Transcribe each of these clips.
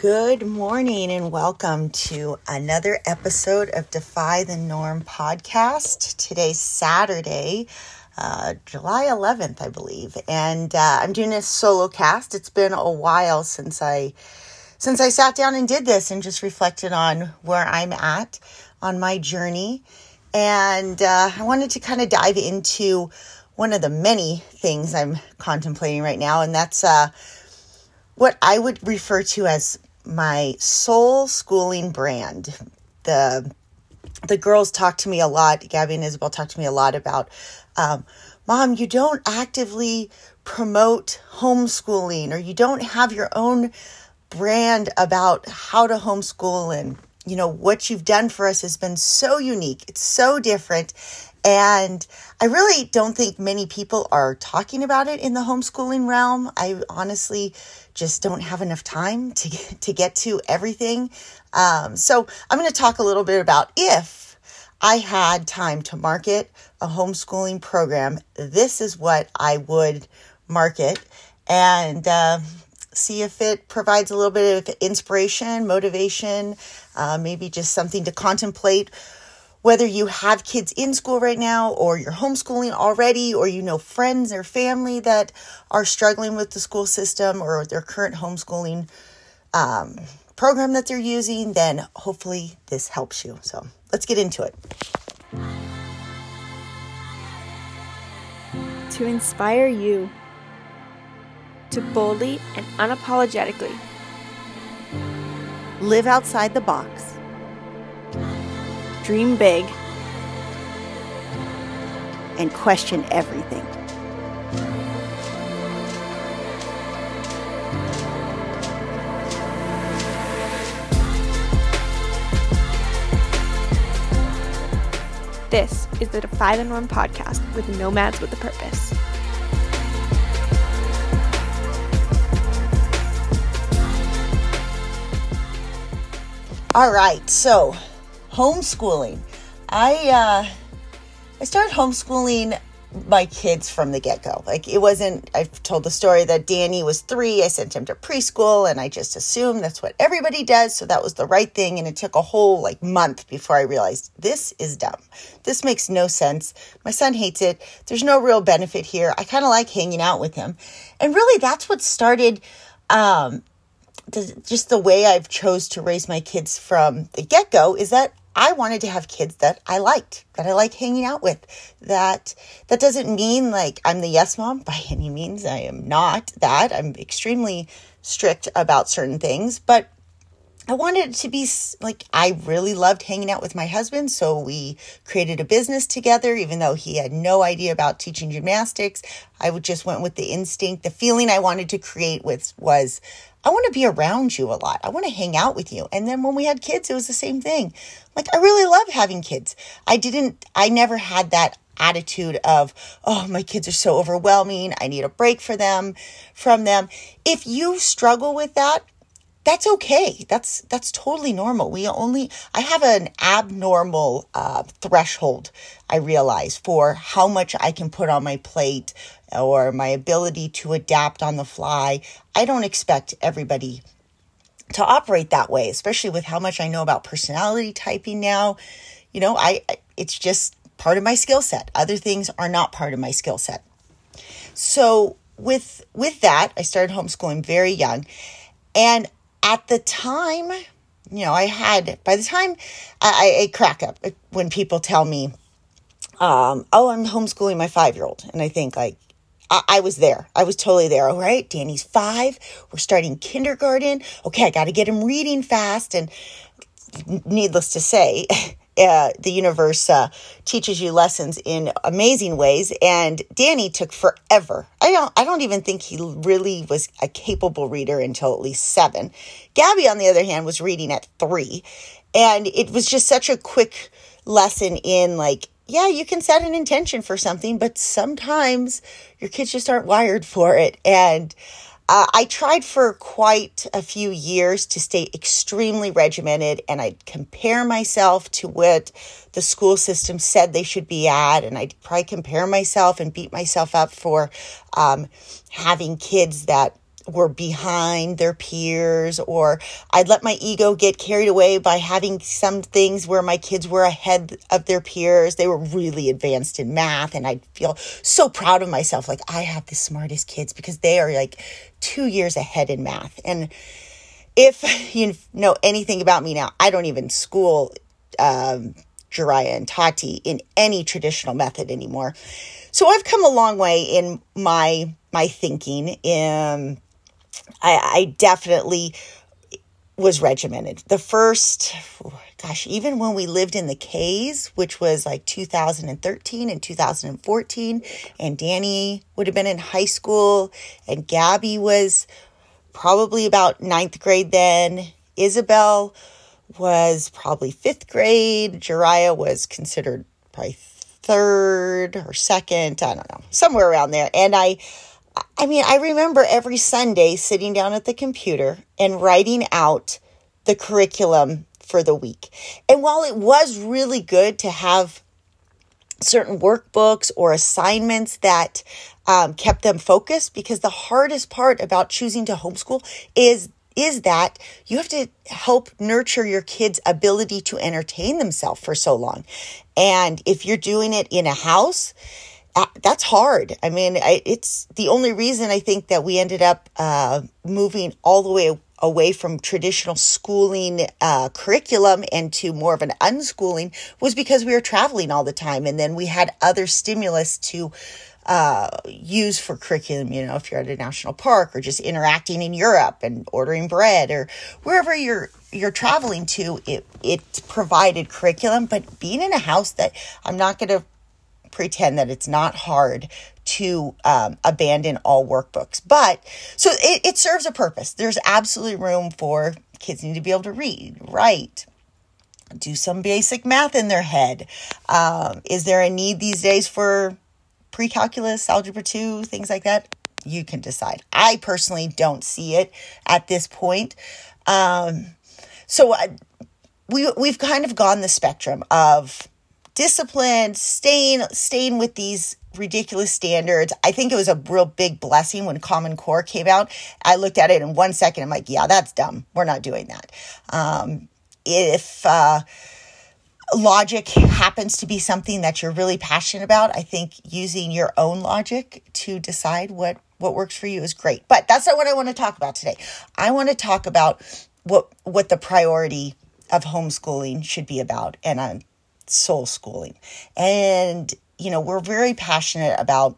Good morning and welcome to another episode of Defy the Norm podcast. Today's Saturday, uh, July 11th, I believe, and uh, I'm doing a solo cast. It's been a while since I since I sat down and did this and just reflected on where I'm at on my journey, and uh, I wanted to kind of dive into one of the many things I'm contemplating right now, and that's uh, what I would refer to as my soul schooling brand. The the girls talk to me a lot. Gabby and Isabel talk to me a lot about, um, Mom, you don't actively promote homeschooling, or you don't have your own brand about how to homeschool and you know what you've done for us has been so unique it's so different and I really don't think many people are talking about it in the homeschooling realm. I honestly just don't have enough time to get, to get to everything. Um, so I'm going to talk a little bit about if I had time to market a homeschooling program, this is what I would market and uh, see if it provides a little bit of inspiration, motivation, uh, maybe just something to contemplate whether you have kids in school right now or you're homeschooling already or you know friends or family that are struggling with the school system or their current homeschooling um, program that they're using, then hopefully this helps you. So let's get into it. To inspire you to boldly and unapologetically live outside the box dream big, and question everything. This is the Defy the Norm podcast with Nomads with a Purpose. All right, so homeschooling. I uh, I started homeschooling my kids from the get go. Like it wasn't. I've told the story that Danny was three. I sent him to preschool, and I just assumed that's what everybody does. So that was the right thing. And it took a whole like month before I realized this is dumb. This makes no sense. My son hates it. There's no real benefit here. I kind of like hanging out with him, and really that's what started. Um, just the way I've chose to raise my kids from the get go is that I wanted to have kids that I liked, that I like hanging out with. That that doesn't mean like I'm the yes mom by any means. I am not that. I'm extremely strict about certain things, but I wanted it to be like I really loved hanging out with my husband, so we created a business together even though he had no idea about teaching gymnastics. I just went with the instinct. The feeling I wanted to create with was I want to be around you a lot. I want to hang out with you. And then when we had kids, it was the same thing. Like, I really love having kids. I didn't, I never had that attitude of, oh, my kids are so overwhelming. I need a break for them, from them. If you struggle with that, that's okay. That's that's totally normal. We only I have an abnormal uh, threshold. I realize for how much I can put on my plate or my ability to adapt on the fly. I don't expect everybody to operate that way, especially with how much I know about personality typing now. You know, I it's just part of my skill set. Other things are not part of my skill set. So with with that, I started homeschooling very young and at the time, you know, I had, by the time I, I crack up when people tell me, um, oh, I'm homeschooling my five year old. And I think, like, I, I, was there. I was totally there. All right, Danny's five. We're starting kindergarten. Okay, I got to get him reading fast. And needless to say, uh, the universe uh, teaches you lessons in amazing ways. And Danny took forever. I don't. I don't even think he really was a capable reader until at least seven. Gabby, on the other hand, was reading at three, and it was just such a quick lesson in like yeah, you can set an intention for something, but sometimes your kids just aren't wired for it. And uh, I tried for quite a few years to stay extremely regimented and I'd compare myself to what the school system said they should be at. And I'd probably compare myself and beat myself up for um, having kids that were behind their peers, or I'd let my ego get carried away by having some things where my kids were ahead of their peers. They were really advanced in math, and I'd feel so proud of myself. Like, I have the smartest kids because they are like two years ahead in math. And if you know anything about me now, I don't even school um, Jariah and Tati in any traditional method anymore. So I've come a long way in my my thinking. Um, I, I definitely was regimented. The first, gosh, even when we lived in the K's, which was like 2013 and 2014, and Danny would have been in high school, and Gabby was probably about ninth grade then. Isabel was probably fifth grade. Jariah was considered probably third or second. I don't know, somewhere around there. And I, I mean, I remember every Sunday sitting down at the computer and writing out the curriculum for the week. And while it was really good to have certain workbooks or assignments that um, kept them focused, because the hardest part about choosing to homeschool is is that you have to help nurture your kids' ability to entertain themselves for so long. And if you're doing it in a house, that's hard. I mean, I, it's the only reason I think that we ended up uh, moving all the way away from traditional schooling uh, curriculum and to more of an unschooling was because we were traveling all the time. And then we had other stimulus to uh, use for curriculum, you know, if you're at a national park or just interacting in Europe and ordering bread or wherever you're you're traveling to, it it provided curriculum. But being in a house that I'm not going to pretend that it's not hard to um, abandon all workbooks. But so it, it serves a purpose. There's absolutely room for kids need to be able to read, write, do some basic math in their head. Um, is there a need these days for pre-calculus, algebra 2, things like that? You can decide. I personally don't see it at this point. Um, so I, we we've kind of gone the spectrum of disciplined, staying staying with these ridiculous standards. I think it was a real big blessing when Common Core came out. I looked at it in one second. I'm like, yeah, that's dumb. We're not doing that. Um, if uh, logic happens to be something that you're really passionate about, I think using your own logic to decide what what works for you is great. But that's not what I want to talk about today. I want to talk about what what the priority of homeschooling should be about and uh, soul schooling. And you know, we're very passionate about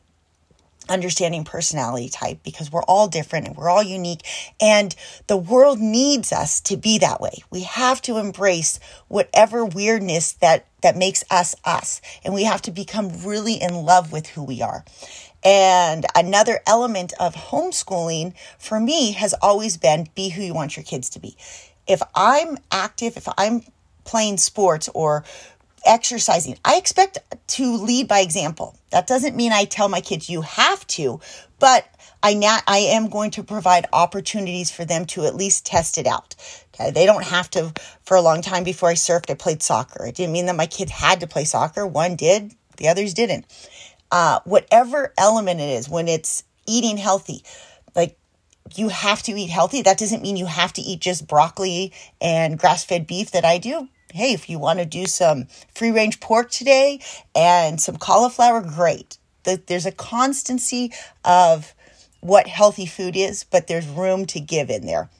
understanding personality type because we're all different and we're all unique and the world needs us to be that way. We have to embrace whatever weirdness that that makes us us and we have to become really in love with who we are. And another element of homeschooling for me has always been be who you want your kids to be. If I'm active, if I'm playing sports or exercising. I expect to lead by example. That doesn't mean I tell my kids you have to, but I not I am going to provide opportunities for them to at least test it out. Okay, they don't have to. For a long time before I surfed, I played soccer. It didn't mean that my kids had to play soccer. One did, the others didn't. Uh, whatever element it is, when it's eating healthy, like you have to eat healthy. That doesn't mean you have to eat just broccoli and grass fed beef that I do hey, if you want to do some free range pork today and some cauliflower, great. There's a constancy of what healthy food is, but there's room to give in there.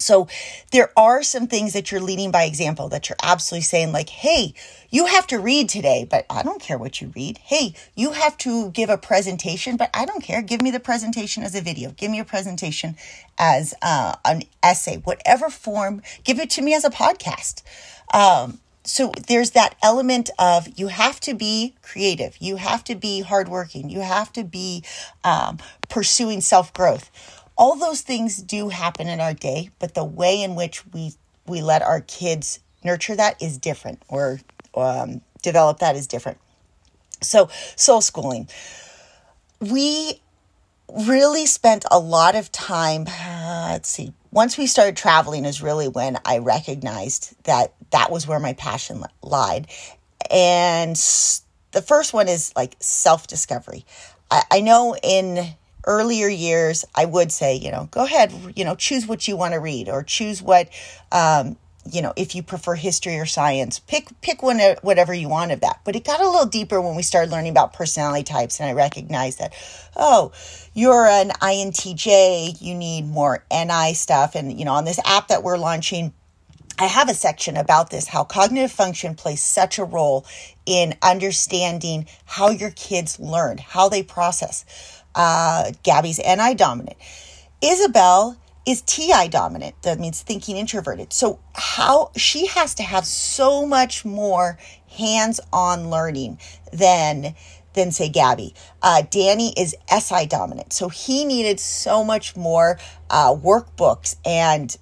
So there are some things that you're leading by example that you're absolutely saying like, "Hey, you have to read today, but I don't care what you read. Hey, you have to give a presentation, but I don't care. Give me the presentation as a video. Give me a presentation as uh, an essay, whatever form. Give it to me as a podcast." Um, so there's that element of you have to be creative, you have to be hardworking, you have to be um, pursuing self growth. All those things do happen in our day, but the way in which we we let our kids nurture that is different, or um, develop that is different. So soul schooling, we really spent a lot of time. Uh, let's see, once we started traveling is really when I recognized that that was where my passion lied. And the first one is like self discovery. I, I know in earlier years, I would say, you know, go ahead, you know, choose what you want to read or choose what, um, you know, if you prefer history or science, pick pick one whatever you want of that. But it got a little deeper when we started learning about personality types, and I recognized that, oh, you're an INTJ, you need more NI stuff, and you know, on this app that we're launching. I have a section about this how cognitive function plays such a role in understanding how your kids learn, how they process. Uh, Gabby's NI dominant. Isabel is TI dominant. That means thinking introverted. So how she has to have so much more hands-on learning than than say Gabby. Uh, Danny is SI dominant, so he needed so much more uh, workbooks and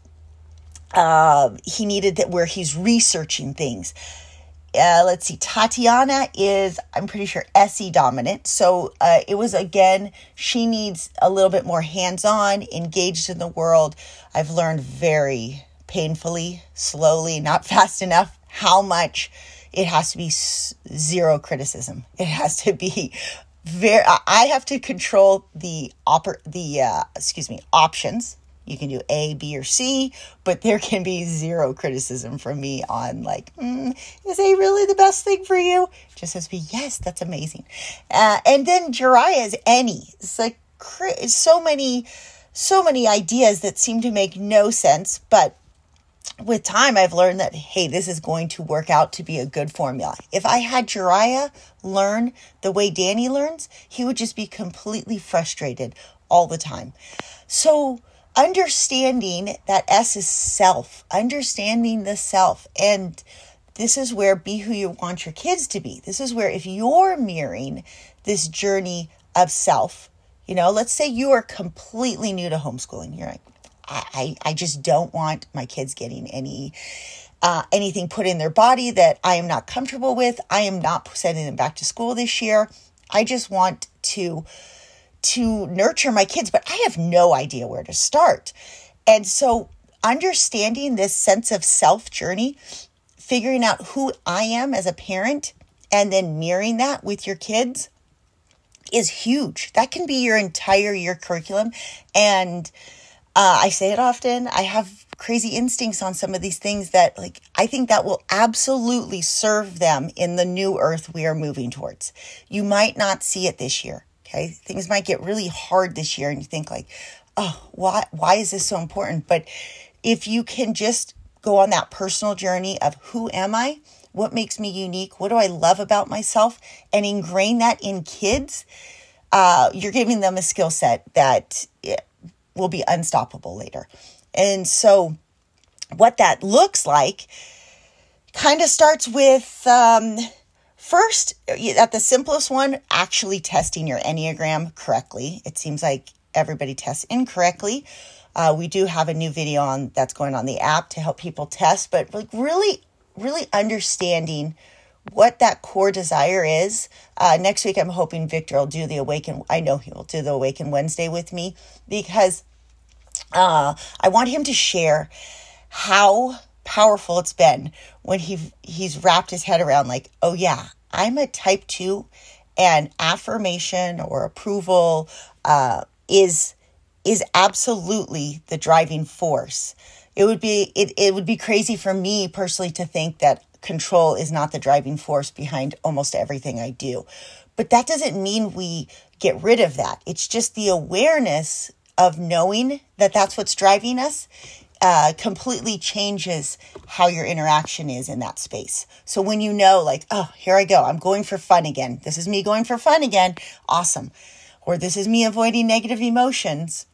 uh, he needed that where he's researching things. Uh, let's see, Tatiana is, I'm pretty sure, SE dominant. So uh, it was again, she needs a little bit more hands on, engaged in the world. I've learned very painfully, slowly, not fast enough, how much it has to be zero criticism. It has to be very, I have to control the, oper- the uh, excuse me, options you can do A, B, or C, but there can be zero criticism from me on like, mm, is A really the best thing for you? Just has to be, yes, that's amazing. Uh, and then Jariah's NE. It's like so many, so many ideas that seem to make no sense, but with time, I've learned that, hey, this is going to work out to be a good formula. If I had Jariah learn the way Danny learns, he would just be completely frustrated all the time. So, understanding that S is self, understanding the self. And this is where be who you want your kids to be. This is where if you're mirroring this journey of self, you know, let's say you are completely new to homeschooling. You're like, I, I, just don't want my kids getting any uh, anything put in their body that I am not comfortable with. I am not sending them back to school this year. I just want to to nurture my kids, but I have no idea where to start. And so, understanding this sense of self journey, figuring out who I am as a parent, and then mirroring that with your kids is huge. That can be your entire year curriculum. And uh, I say it often, I have crazy instincts on some of these things that like I think that will absolutely serve them in the new earth we are moving towards. You might not see it this year. Okay. Things might get really hard this year and you think like, oh, why, why is this so important? But if you can just go on that personal journey of who am I? What makes me unique? What do I love about myself? And ingrain that in kids, uh, you're giving them a skill set that eh, will be unstoppable later. And so, what that looks like kind of starts with um, First, at the simplest one, actually testing your Enneagram correctly. It seems like everybody tests incorrectly. Uh, we do have a new video on that's going on the app to help people test, but like really, really understanding what that core desire is. Uh, next week, I'm hoping Victor will do the Awaken. I know he will do the Awaken Wednesday with me because uh, I want him to share how powerful it's been when he he's wrapped his head around like, oh yeah, I'm a type two, and affirmation or approval uh, is is absolutely the driving force. It would be it, it would be crazy for me personally to think that control is not the driving force behind almost everything I do. But that doesn't mean we get rid of that. It's just the awareness of knowing that that's what's driving us uh, completely changes how your interaction is in that space. So when you know, like, oh, here I go, I'm going for fun again. This is me going for fun again. Awesome. Or this is me avoiding negative emotions.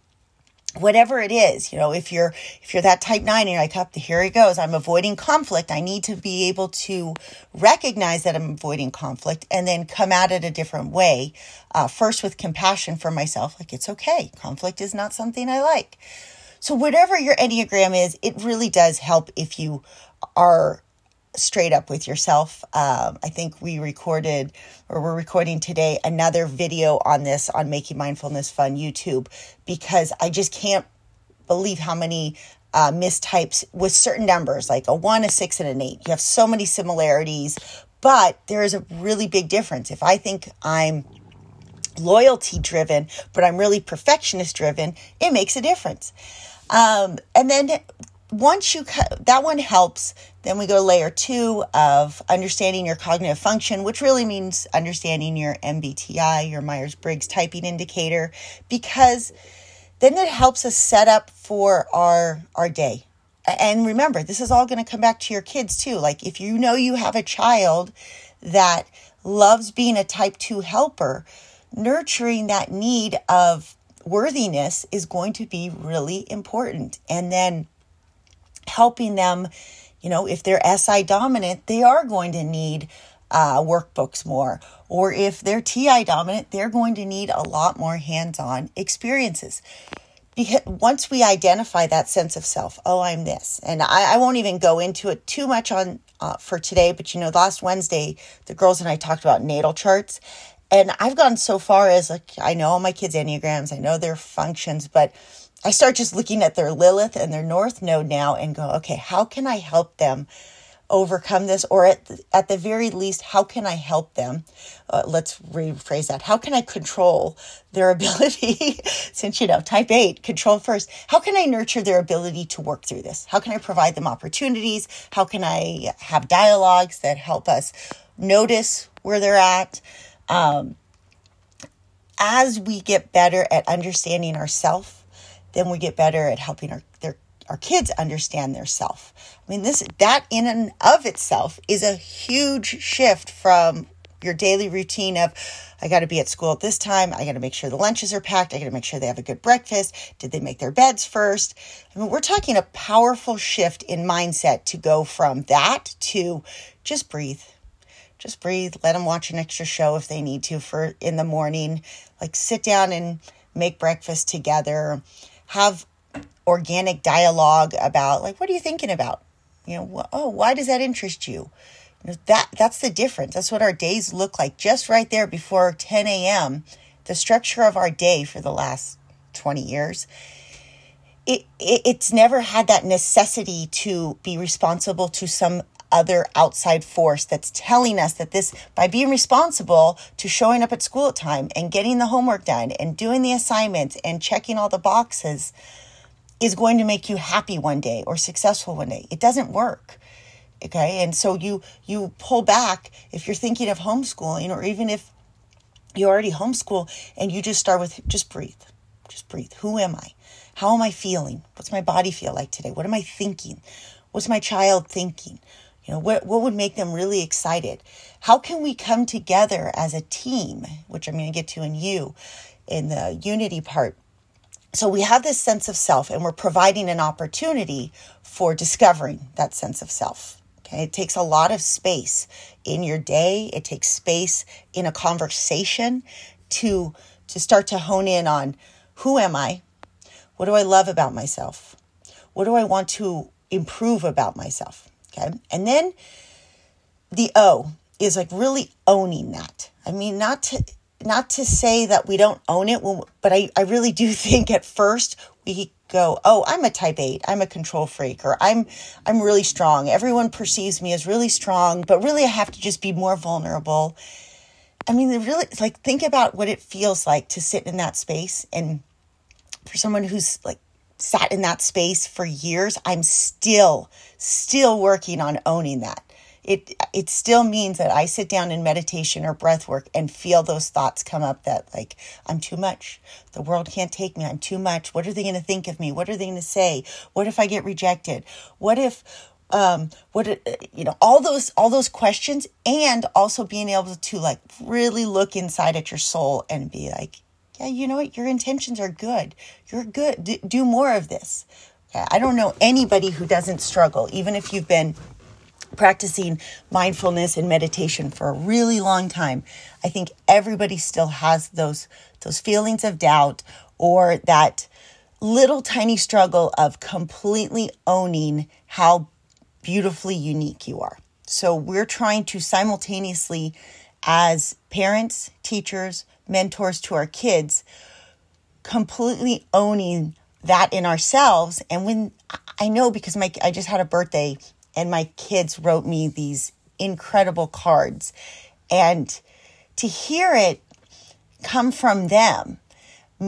Whatever it is, you know, if you're if you're that type nine and you're like, up, oh, here it goes. I'm avoiding conflict. I need to be able to recognize that I'm avoiding conflict and then come at it a different way. Uh, first with compassion for myself, like it's okay. Conflict is not something I like so, whatever your Enneagram is, it really does help if you are straight up with yourself. Um, I think we recorded, or we're recording today, another video on this on Making Mindfulness Fun YouTube because I just can't believe how many uh, mistypes with certain numbers, like a one, a six, and an eight. You have so many similarities, but there is a really big difference. If I think I'm loyalty driven, but I'm really perfectionist driven, it makes a difference. Um, and then once you that one helps, then we go layer two of understanding your cognitive function, which really means understanding your MBTI, your Myers Briggs typing indicator, because then it helps us set up for our our day. And remember, this is all going to come back to your kids too. Like if you know you have a child that loves being a type 2 helper, nurturing that need of worthiness is going to be really important. And then helping them, you know, if they're SI dominant, they are going to need uh, workbooks more. Or if they're TI dominant, they're going to need a lot more hands on experiences. Because once we identify that sense of self, oh, I'm this, and I, I won't even go into it too much on uh, for today, but you know, last Wednesday, the girls and I talked about natal charts, and I've gone so far as like, I know all my kids' Enneagrams, I know their functions, but I start just looking at their Lilith and their North node now and go, okay, how can I help them overcome this? Or at the, at the very least, how can I help them? Uh, let's rephrase that. How can I control their ability? Since, you know, type eight, control first. How can I nurture their ability to work through this? How can I provide them opportunities? How can I have dialogues that help us notice where they're at? Um, as we get better at understanding ourselves, then we get better at helping our their our kids understand their self. I mean, this that in and of itself is a huge shift from your daily routine of I got to be at school at this time. I got to make sure the lunches are packed. I got to make sure they have a good breakfast. Did they make their beds first? I mean, we're talking a powerful shift in mindset to go from that to just breathe just breathe let them watch an extra show if they need to for in the morning. Like sit down and make breakfast together. Have organic dialogue about like what are you thinking about? You know oh why does that interest you, you know, that that's the difference. That's what our days look like. Just right there before 10 a.m the structure of our day for the last 20 years it, it, it's never had that necessity to be responsible to some other outside force that's telling us that this, by being responsible to showing up at school at time and getting the homework done and doing the assignments and checking all the boxes, is going to make you happy one day or successful one day. It doesn't work. Okay. And so you, you pull back if you're thinking of homeschooling or even if you already homeschool and you just start with just breathe, just breathe. Who am I? How am I feeling? What's my body feel like today? What am I thinking? What's my child thinking? You know, what, what would make them really excited? How can we come together as a team, which I'm going to get to in you in the unity part? So we have this sense of self and we're providing an opportunity for discovering that sense of self. Okay. It takes a lot of space in your day. It takes space in a conversation to, to start to hone in on who am I? What do I love about myself? What do I want to improve about myself? Okay. And then the O is like really owning that. I mean, not to, not to say that we don't own it, but I, I really do think at first we go, oh, I'm a type eight, I'm a control freak, or I'm I'm really strong. Everyone perceives me as really strong, but really I have to just be more vulnerable. I mean, really like think about what it feels like to sit in that space and for someone who's like sat in that space for years, I'm still, still working on owning that. It, it still means that I sit down in meditation or breath work and feel those thoughts come up that like, I'm too much. The world can't take me. I'm too much. What are they going to think of me? What are they going to say? What if I get rejected? What if, um, what, you know, all those, all those questions and also being able to like really look inside at your soul and be like, yeah, you know what? Your intentions are good. You're good. D- do more of this. Okay? I don't know anybody who doesn't struggle, even if you've been practicing mindfulness and meditation for a really long time. I think everybody still has those those feelings of doubt or that little tiny struggle of completely owning how beautifully unique you are. So we're trying to simultaneously as parents, teachers, mentors to our kids, completely owning that in ourselves. And when I know because my I just had a birthday and my kids wrote me these incredible cards and to hear it come from them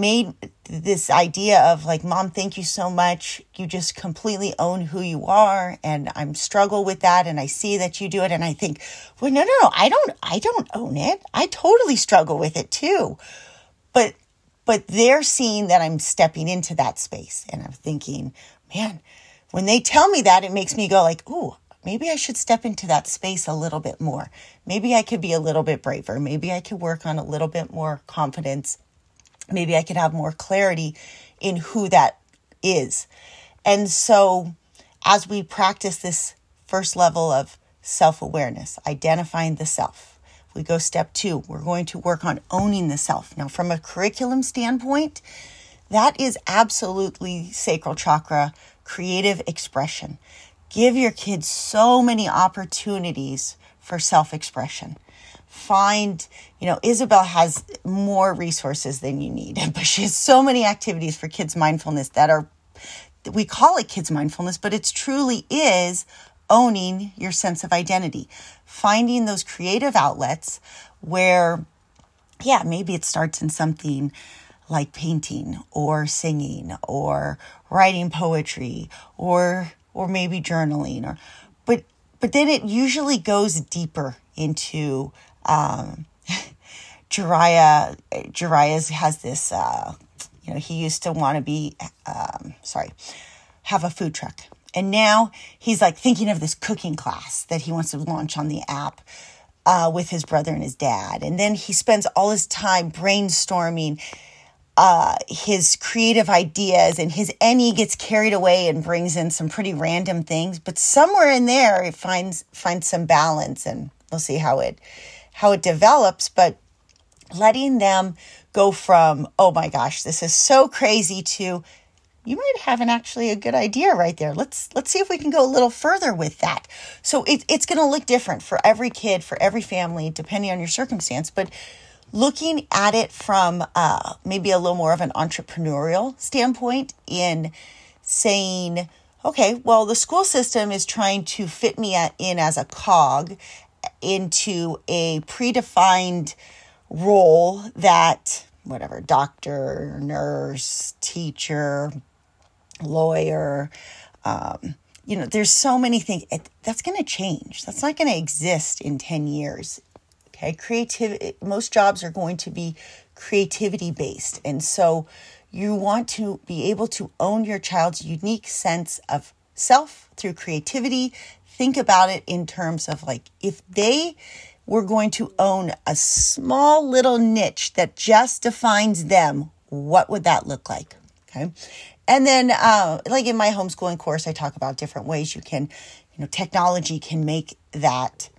made this idea of like mom thank you so much. You just completely own who you are and i'm struggle with that and i see that you do it. And i think well no no no i don't i don't own it. I totally struggle with it too. But but they're seeing that i'm stepping into that space and i'm thinking man when they tell me that it makes me go like oh maybe i should step into that space a little bit more. Maybe i could be a little bit braver. Maybe i could work on a little bit more confidence maybe I could have more clarity in who that is. And so, as we practice this first level of self awareness, identifying the self, we go step two, we're going to work on owning the self. Now, from a curriculum standpoint, that is absolutely sacral chakra creative expression. Give your kids so many opportunities for self expression find, you know, Isabel has more resources than you need, but she has so many activities for kids' mindfulness that are, we call it kids' mindfulness, but it truly is owning your sense of identity, finding those creative outlets where, yeah, maybe it starts in something like painting or singing or writing poetry or or maybe journaling or but but then it usually goes deeper into um, Jariah, Jariah has this, uh, you know, he used to want to be, um, sorry, have a food truck. And now he's like thinking of this cooking class that he wants to launch on the app uh, with his brother and his dad. And then he spends all his time brainstorming uh, his creative ideas and his NE gets carried away and brings in some pretty random things. But somewhere in there, it finds finds some balance, and we'll see how it how it develops, but letting them go from, oh my gosh, this is so crazy to you might have an actually a good idea right there. Let's let's see if we can go a little further with that. So it, it's to look different for every kid, for every family, depending on your circumstance. But looking at it from uh, maybe a little more of an entrepreneurial standpoint, in saying, okay, well, the school system is trying to fit me in as a cog, into a predefined role that whatever doctor nurse teacher lawyer um, you know there's so many things that's going to change. That's not going to exist in 10 years. Okay creativity most jobs are going to be creativity based. And so you want to be able to own your child's unique sense of self through creativity think about it in terms of like if they were going to own a small little niche that just defines them, what would that look like? Okay. And then, uh, like in my homeschooling course, I talk about different ways you can, you know, technology can make that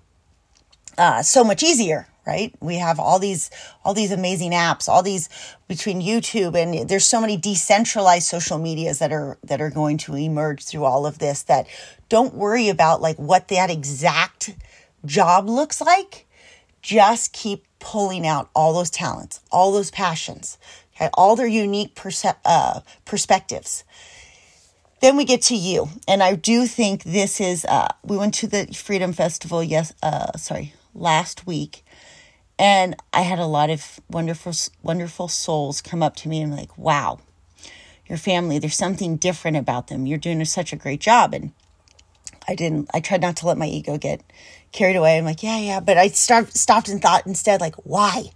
uh, so much easier, right? We have all these all these amazing apps, all these between YouTube and there's so many decentralized social medias that are that are going to emerge through all of this that don't worry about like what that exact job looks like. Just keep pulling out all those talents, all those passions, okay, all their unique perce- uh, perspectives. Then we get to you, and I do think this is. Uh, we went to the Freedom Festival. Yes, uh, sorry, last week, and I had a lot of wonderful, wonderful souls come up to me and like, wow, your family, there's something different about them. You're doing such a great job. And I didn't, I tried not to let my ego get carried away. I'm like, yeah, yeah. But I stopped, stopped and thought instead, like, why?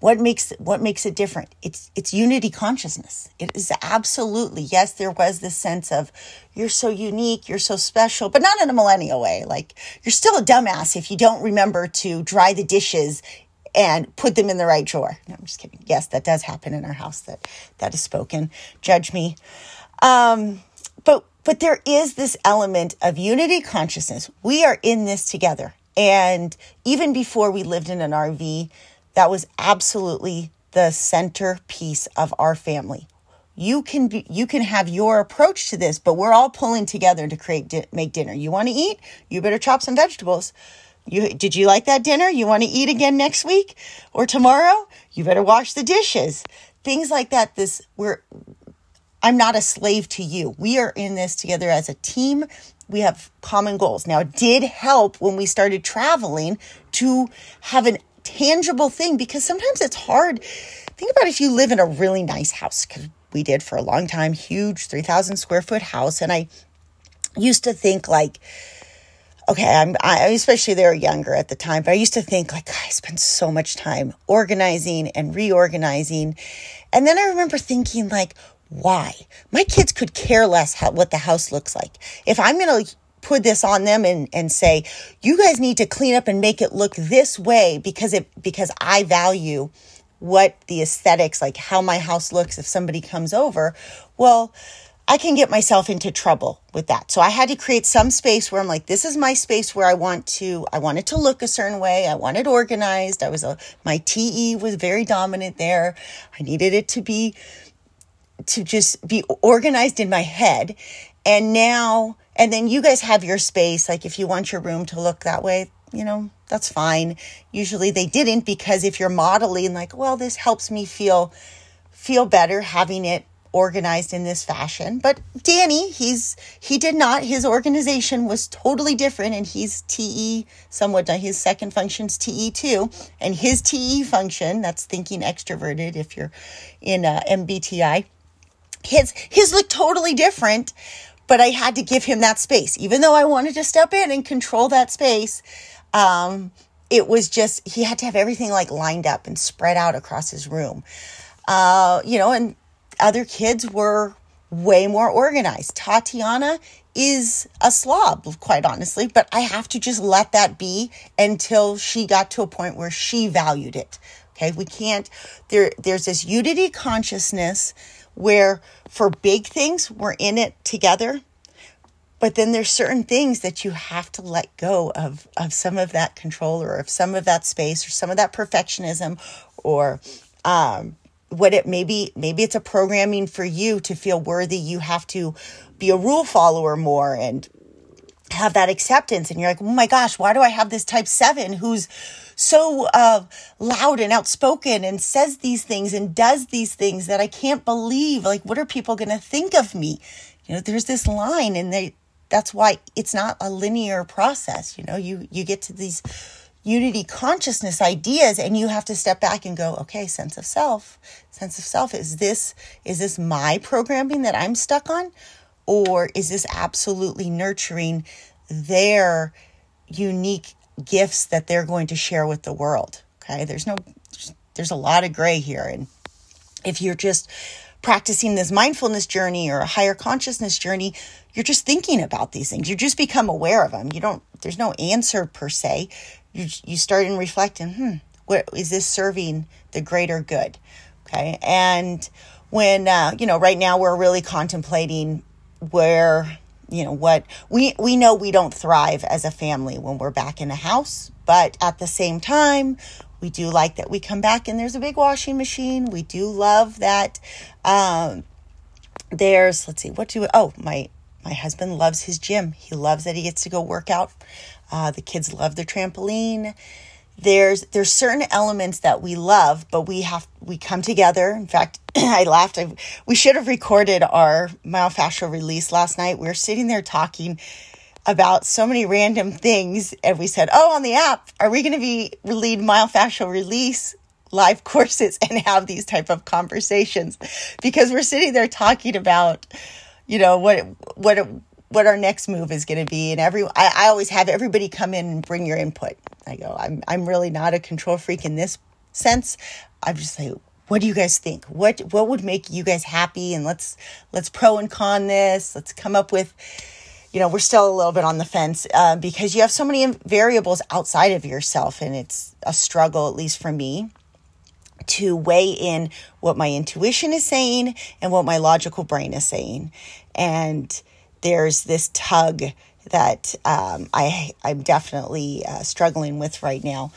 What makes what makes it different? It's it's unity consciousness. It is absolutely yes. There was this sense of you're so unique, you're so special, but not in a millennial way. Like you're still a dumbass if you don't remember to dry the dishes and put them in the right drawer. No, I'm just kidding. Yes, that does happen in our house. That that is spoken. Judge me. Um, but but there is this element of unity consciousness. We are in this together. And even before we lived in an RV, that was absolutely the centerpiece of our family. You can be, you can have your approach to this, but we're all pulling together to create di- make dinner. You want to eat? You better chop some vegetables. You did you like that dinner? You want to eat again next week or tomorrow? You better wash the dishes. Things like that. This we're I'm not a slave to you. We are in this together as a team. We have common goals. Now, it did help when we started traveling to have an tangible thing because sometimes it's hard think about if you live in a really nice house, because we did for a long time, huge 3,000 square foot house. And I used to think like, okay, I'm I, especially they were younger at the time, but I used to think like I spend so much time organizing and reorganizing, and then I remember thinking like, why? My kids could care less how, what the house looks like. If I'm gonna put this on them and, and say, you guys need to clean up and make it look this way because it because I value what the aesthetics like how my house looks if somebody comes over. Well, I can get myself into trouble with that. So I had to create some space where I'm like, this is my space where I want to, I want it to look a certain way. I want it organized. I was a, my TE was very dominant there. I needed it to be, to just be organized in my head. And now, and then you guys have your space. Like if you want your room to look that way, you know, that's fine. Usually they didn't because if you're modeling like, well, this helps me feel, feel better having it organized in this fashion. But Danny, he's he did not. His organization was totally different, and he's TE somewhat. His second function's TE too, and his TE function that's thinking extroverted. If you're in uh, MBTI, his his looked totally different. But I had to give him that space, even though I wanted to step in and control that space. Um, it was just he had to have everything like lined up and spread out across his room. Uh, you know, and other kids were way more organized. Tatiana is a slob, quite honestly, but I have to just let that be until she got to a point where she valued it. Okay, we can't there there's this unity consciousness where for big things we're in it together. But then there's certain things that you have to let go of of some of that control or of some of that space or some of that perfectionism or um what it maybe maybe it's a programming for you to feel worthy you have to be a rule follower more and have that acceptance and you're like oh my gosh why do i have this type 7 who's so uh, loud and outspoken and says these things and does these things that i can't believe like what are people going to think of me? You know there's this line and they that's why it's not a linear process you know? You you get to these unity consciousness ideas and you have to step back and go okay sense of self sense of self is this is this my programming that i'm stuck on? Or is this absolutely nurturing their unique gifts that they're going to share with the world okay? There's no there's a lot of gray here. And if you're just practicing this mindfulness journey or a higher consciousness journey you're just thinking about these things. You just become aware of them you don't there's no answer per se. You you start and reflecting, hmm, what is this serving the greater good? Okay, and when uh, you know, right now we're really contemplating where you know what we we know we don't thrive as a family when we're back in the house, but at the same time. We do like that we come back and there's a big washing machine. We do love that um, there's let's see what do oh my my husband loves his gym he loves that he gets to go work out uh, the kids love the trampoline. There's there's certain elements that we love, but we have we come together. In fact, I laughed. I, we should have recorded our myofascial release last night. We were sitting there talking about so many random things, and we said, "Oh, on the app, are we going to be lead myofascial release live courses and have these type of conversations?" Because we're sitting there talking about, you know, what what what our next move is going to be. And every, I, I always have everybody come in and bring your input. I go, I'm, I'm really not a control freak in this sense. I'm just like, what do you guys think? What, what would make you guys happy? And let's, let's pro and con this. Let's come up with, you know, we're still a little bit on the fence uh, because you have so many variables outside of yourself. And it's a struggle, at least for me, to weigh in what my intuition is saying and what my logical brain is saying. And, there's this tug that um, I I'm definitely uh, struggling with right now.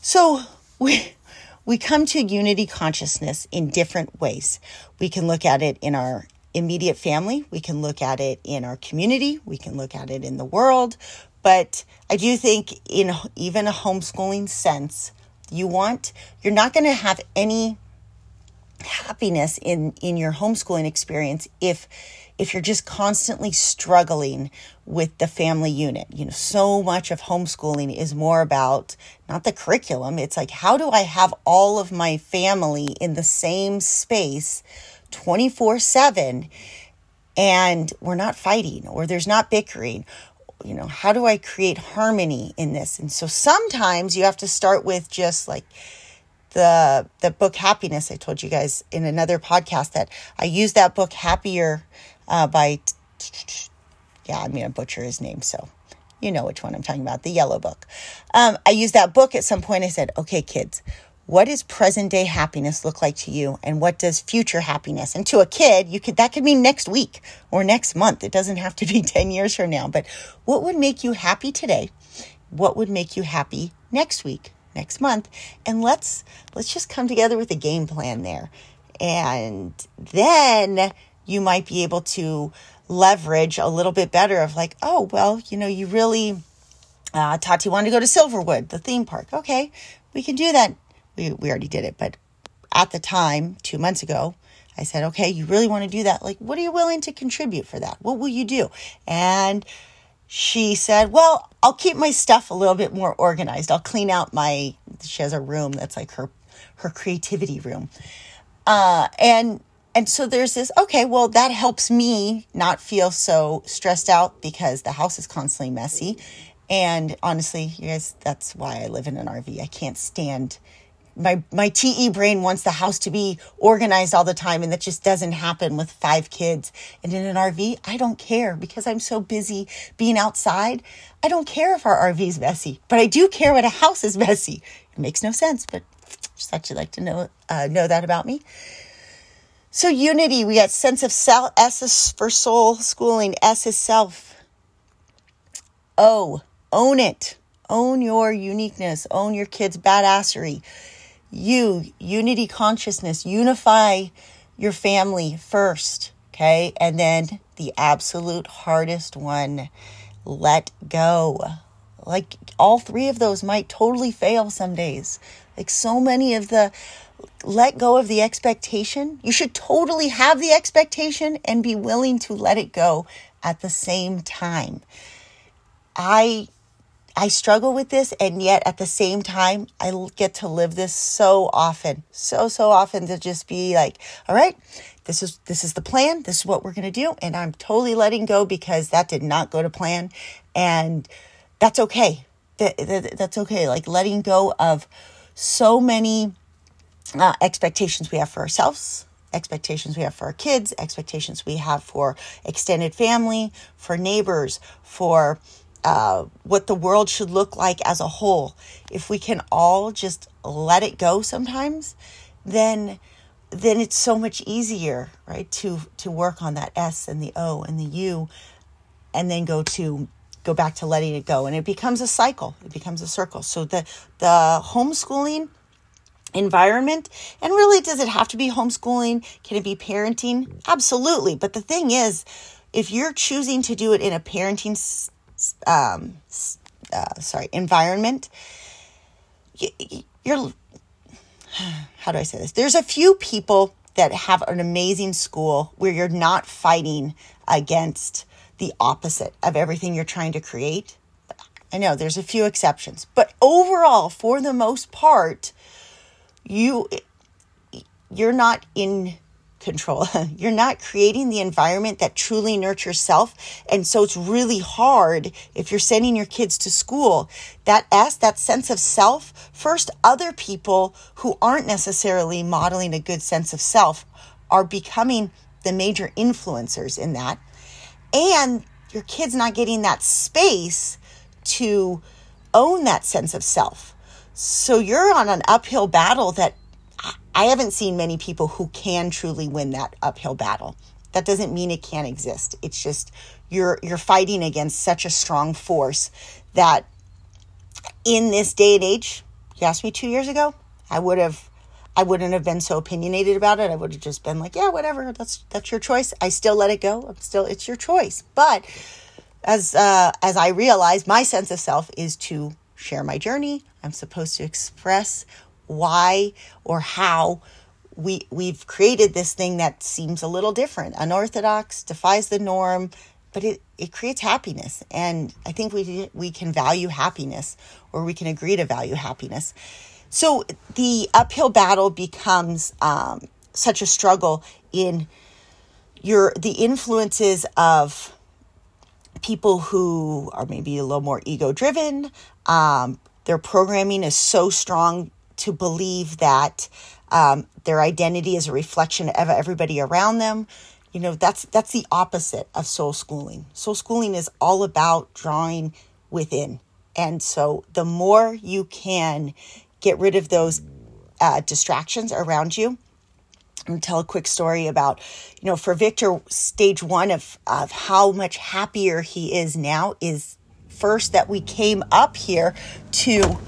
So we we come to unity consciousness in different ways. We can look at it in our immediate family. We can look at it in our community. We can look at it in the world. But I do think in even a homeschooling sense, you want you're not going to have any happiness in in your homeschooling experience if if you're just constantly struggling with the family unit. You know, so much of homeschooling is more about not the curriculum, it's like, how do I have all of my family in the same space 24 7 and we're not fighting or there's not bickering? You know, how do I create harmony in this? And so sometimes you have to start with just like, the the book happiness i told you guys in another podcast that i used that book happier uh, by yeah i'm gonna butcher his name so you know which one i'm talking about the yellow book. Um, i used that book at some point i said okay kids what does present day happiness look like to you and what does future happiness? And to a kid you could that could mean next week or next month it doesn't have to be 10 years from now but what would make you happy today? What would make you happy next week next month? And let's let's just come together with a game plan there. And then you might be able to leverage a little bit better of like oh well you know you really uh, tati wanted to go to silverwood the theme park. Okay we can do that. We, we already did it but at the time two months ago i said okay you really want to do that? Like what are you willing to contribute for that? What will you do? And she said, Well, I'll keep my stuff a little bit more organized. I'll clean out my, she has a room that's like her, her creativity room. Uh, and, and so there's this, okay, well, that helps me not feel so stressed out because the house is constantly messy. And honestly, you guys, that's why I live in an RV. I can't stand my my TE brain wants the house to be organized all the time and that just doesn't happen with five kids and in an RV I don't care because I'm so busy being outside I don't care if our RV is messy but I do care when a house is messy it makes no sense but just thought you'd like to know uh, know that about me so unity we got sense of self S is for soul schooling S is self O own it own your uniqueness own your kids badassery you, unity consciousness, unify your family first, okay? And then the absolute hardest one, let go. Like all three of those might totally fail some days. Like so many of the let go of the expectation. You should totally have the expectation and be willing to let it go at the same time. I I struggle with this, and yet at the same time, I get to live this so often, so so often to just be like, all right, this is this is the plan, this is what we're gonna do, and I'm totally letting go because that did not go to plan, and that's okay. That, that that's okay. Like letting go of so many uh, expectations we have for ourselves, expectations we have for our kids, expectations we have for extended family, for neighbors, for uh, what the world should look like as a whole, if we can all just let it go sometimes, then then it's so much easier, right? To to work on that S and the O and the U, and then go to go back to letting it go, and it becomes a cycle. It becomes a circle. So the the homeschooling environment and really does it have to be homeschooling can it be parenting absolutely but the thing is if you're choosing to do it in a parenting um, uh, sorry, environment, you're, how do I say this? There's a few people that have an amazing school where you're not fighting against the opposite of everything you're trying to create. I know there's a few exceptions, but overall, for the most part, you you're not in control. You're not creating the environment that truly nurtures self. And so it's really hard if you're sending your kids to school. That S, that sense of self, first, other people who aren't necessarily modeling a good sense of self are becoming the major influencers in that. And your kid's not getting that space to own that sense of self. So you're on an uphill battle that I haven't seen many people who can truly win that uphill battle. That doesn't mean it can't exist. It's just you're you're fighting against such a strong force that in this day and age, you asked me 2 years ago, I would have I wouldn't have been so opinionated about it. I would have just been like, yeah, whatever. That's that's your choice. I still let it go. I'm still it's your choice. But as uh, as I realized, my sense of self is to share my journey. I'm supposed to express why or how we we've created this thing that seems a little different, unorthodox, defies the norm, but it, it creates happiness. And I think we we can value happiness or we can agree to value happiness. So the uphill battle becomes um, such a struggle in your the influences of people who are maybe a little more ego driven. Um, their programming is so strong to believe that um, their identity is a reflection of everybody around them. You know, that's that's the opposite of soul schooling. Soul schooling is all about drawing within. And so the more you can get rid of those uh, distractions around you, and tell a quick story about, you know, for Victor, stage one of, of how much happier he is now is first that we came up here to,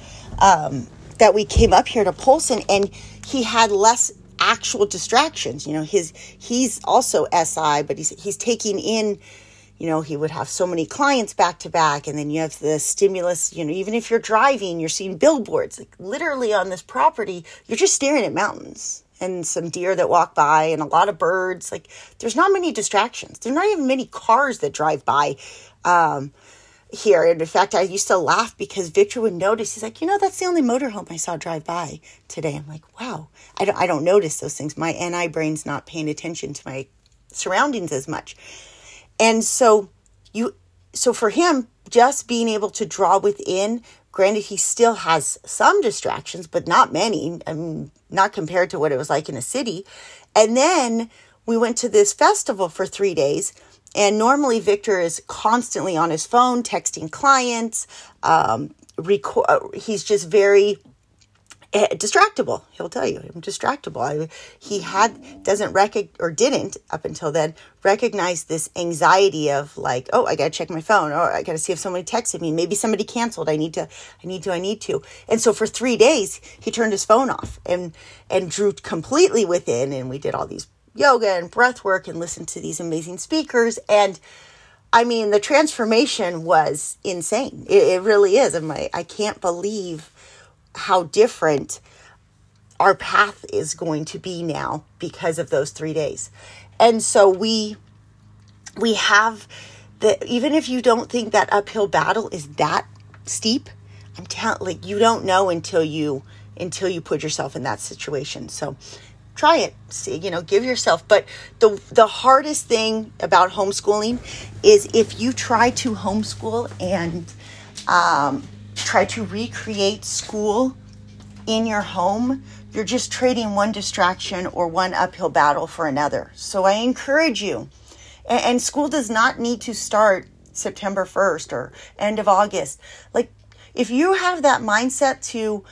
um, that we came up here to Polson and he had less actual distractions. You know, his, he's also SI, but he's, he's taking in, you know, he would have so many clients back to back. And then you have the stimulus, you know, even if you're driving, you're seeing billboards, like literally on this property, you're just staring at mountains and some deer that walk by and a lot of birds. Like there's not many distractions. There's not even many cars that drive by um, here. And in fact, I used to laugh because Victor would notice. He's like, you know, that's the only motorhome I saw drive by today. I'm like, wow. I don't, I don't notice those things. My NI brain's not paying attention to my surroundings as much. And so you, so for him, just being able to draw within Granted, he still has some distractions, but not many. I mean, not compared to what it was like in a city. And then we went to this festival for three days. And normally, Victor is constantly on his phone, texting clients. Um, record, uh, he's just very Eh, distractible. He'll tell you I'm distractible. I, he had doesn't recognize or didn't up until then recognize this anxiety of like, oh, I gotta check my phone, or I gotta see if somebody texted me. Maybe somebody canceled. I need to, I need to, I need to. And so for three days, he turned his phone off and and drew completely within. And we did all these yoga and breath work and listen to these amazing speakers and. I mean, the transformation was insane. It, it really is. My, I can't believe how different our path is going to be now because of those three days. And so we we have the even if you don't think that uphill battle is that steep, I'm telling like you don't know until you until you put yourself in that situation. So try it. See, you know, give yourself. But the the hardest thing about homeschooling is if you try to homeschool and um, try to recreate school in your home, you're just trading one distraction or one uphill battle for another. So I encourage you. And, school does not need to start September 1st or end of August. Like, if you have that mindset to,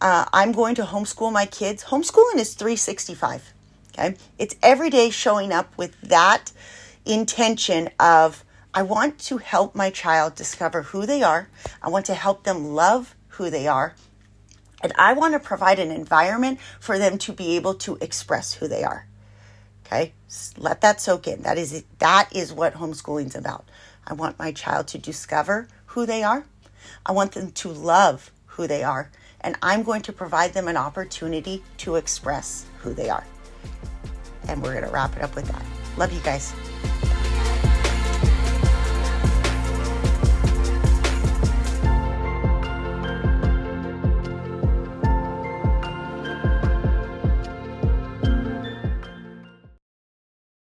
uh, I'm going to homeschool my kids, homeschooling is 365. Okay. It's every day showing up with that intention of, I want to help my child discover who they are. I want to help them love who they are. And I want to provide an environment for them to be able to express who they are. Okay? Let that soak in. That is that is what homeschooling's about. I want my child to discover who they are. I want them to love who they are, and I'm going to provide them an opportunity to express who they are. And we're going to wrap it up with that. Love you guys.